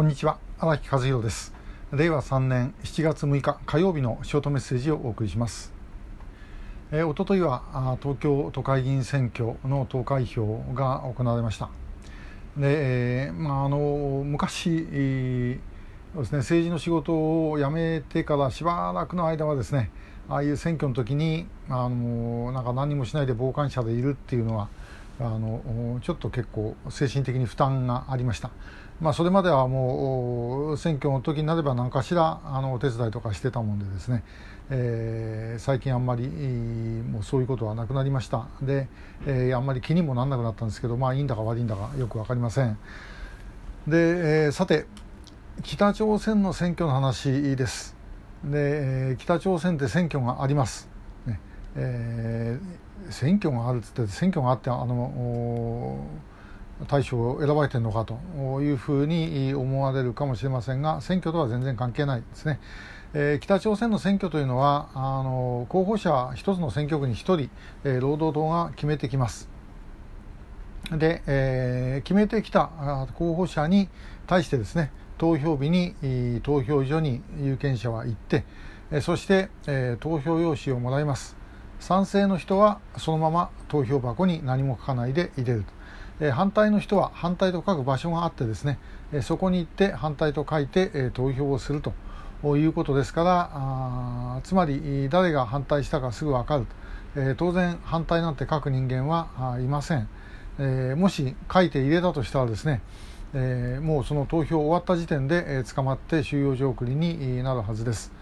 こんにちは。荒木和弘です。令和3年7月6日火曜日のショートメッセージをお送りします、えー、おとといは東京都会議員選挙の投開票が行われました。で、えー、まあ、あの昔、ですね、政治の仕事を辞めてからしばらくの間はですねああいう選挙の時にあのなんか何もしないで傍観者でいるっていうのはあのちょっと結構精神的に負担がありました。まあ、それまではもう選挙の時になれば何かしらあのお手伝いとかしてたもんでですね、えー、最近あんまりもうそういうことはなくなりました。で、えー、あんまり気にもなんなくなったんですけどまあいいんだか悪いんだかよく分かりません。で、えー、さて北朝鮮の選挙の話です。で、え北朝鮮って選挙があります、ねえ選挙があるっつって選挙があってあの大将を選ばれてるのかというふうに思われるかもしれませんが選挙とは全然関係ないですね。えー、北朝鮮の選挙というのはあの候補者一つの選挙区に1人、えー、労働党が決めてきます。で、えー、決めてきた候補者に対してですね投票日に投票所に有権者は行って、そして、え投票用紙をもらいます賛成の人はそのまま投票箱に何も書かないで入れると。え反対の人は反対と書く場所があってですね、えそこに行って反対と書いて、え投票をすると。いうことですからあつまり誰が反対したかすぐ分かる、え当然反対なんて書く人間はいません、えもし書いて入れたとしたらですねえ、もうその投票終わった時点で、え、捕まって収容所送りになるはずです。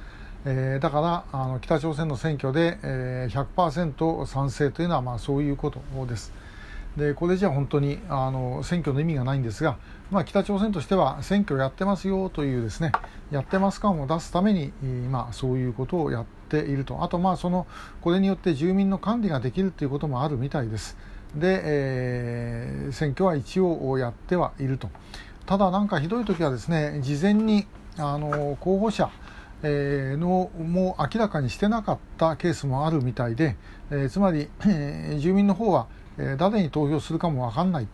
えー、だからあの北朝鮮の選挙で、えー、100%賛成というのは、まあ、そういうことです。でこれじゃ本当にあの選挙の意味がないんですが、まあ、北朝鮮としては選挙やってますよというですねやってます感を出すために、まあ、そういうことをやっていると。あとまあそのこれによって住民の管理ができるということもあるみたいです。で、えー、選挙は一応やってはいると。ただなんかひどい時はですね事前にあの候補者えー、のも明らかにしてなかったケースもあるみたいで、えー、つまり、えー、住民の方はえ誰に投票するかも分かんない、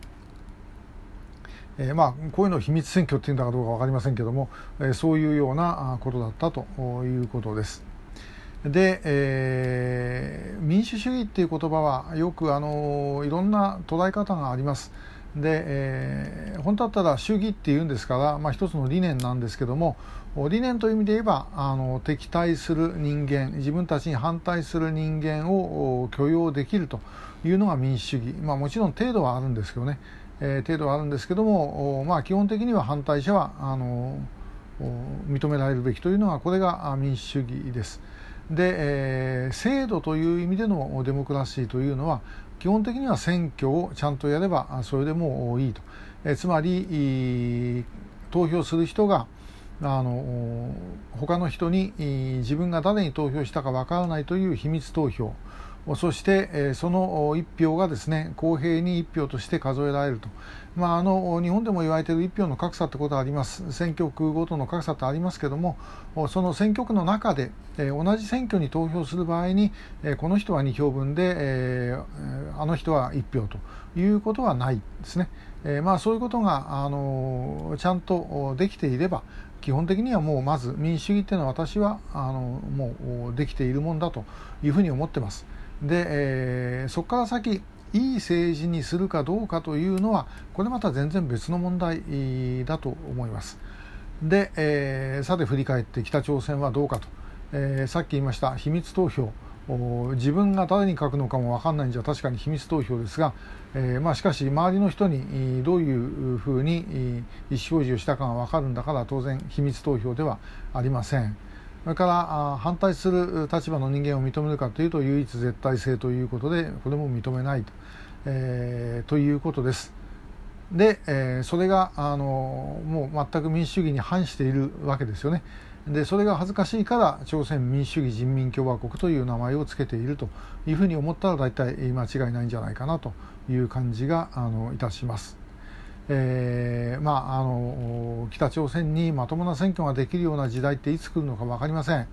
えー、まあこういうのを秘密選挙っていうんだかどうか分かりませんけども、えそういうようなことだったということです。で、えー、民主主義っていう言葉はよくあのいろんな捉え方があります。で、えー、本当だったら主義っていうんですから、まあ、一つの理念なんですけども理念という意味で言えばあの敵対する人間自分たちに反対する人間を許容できるというのが民主主義、まあ、もちろん程度はあるんですけどね、えー、程度はあるんですけども、まあ、基本的には反対者はあの認められるべきというのがこれが民主主義です。で、えー、制度という意味でのデモクラシーというのは基本的には選挙をちゃんとやればそれでもいいと、え、つまり投票する人があの他の人に自分が誰に投票したかわからないという秘密投票。そして、えその1票がですね公平に1票として数えられると、まあ、あの日本でも言われている1票の格差ってことはあります。選挙区ごとの格差ってありますけどもその選挙区の中で、え同じ選挙に投票する場合に、えこの人は2票分で、えあの人は1票ということはないですね、えまあ、そういうことがあのちゃんとできていれば基本的にはもうまず民主主義っていうのは私はあのもうできているもんだというふうに思ってます。で、えー、そこから先いい政治にするかどうかというのはこれまた全然別の問題だと思います。で、えー、さて振り返って北朝鮮はどうかと、えー、さっき言いました秘密投票自分が誰に書くのかも分かんないんじゃ確かに秘密投票ですが、えー、まあ、しかし周りの人にどういうふうに意思表示をしたかが分かるんだから当然秘密投票ではありません。それから反対する立場の人間を認めるかというと唯一絶対性ということでこれも認めないと,、えー、ということです。で、えー、それがあのもう全く民主主義に反しているわけですよね。でそれが恥ずかしいから朝鮮民主主義人民共和国という名前を付けているというふうに思ったら大体間違いないんじゃないかなという感じがあのいたします。えー、まあ、あの北朝鮮にまともな選挙ができるような時代っていつ来るのか分かりません。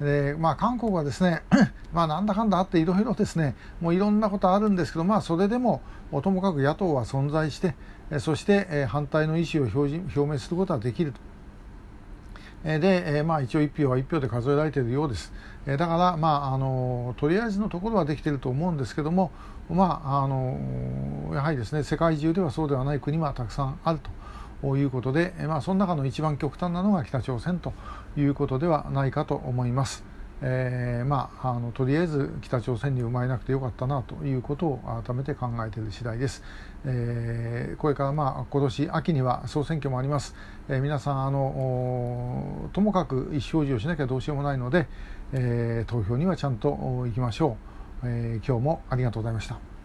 でまあ、韓国はですね、まあ、なんだかんだあっていろいろですねもういろんなことあるんですけど、まあ、それでもともかく野党は存在してそして反対の意思を表示表明することはできると。で、まあ、一応1票は1票で数えられているようです。だから、まあ、あのとりあえずのところはできていると思うんですけども、まあ、あのやはりですね世界中ではそうではない国はたくさんあるということで、まあ、その中の一番極端なのが北朝鮮ということではないかと思います。えー、まあ、あのとりあえず北朝鮮に生まれなくてよかったなということを改めて考えている次第です。えー、これからまあ今年秋には総選挙もあります。えー、皆さんあのともかく意思表示をしなきゃどうしようもないので、え投票にはちゃんと行きましょう。え今日もありがとうございました。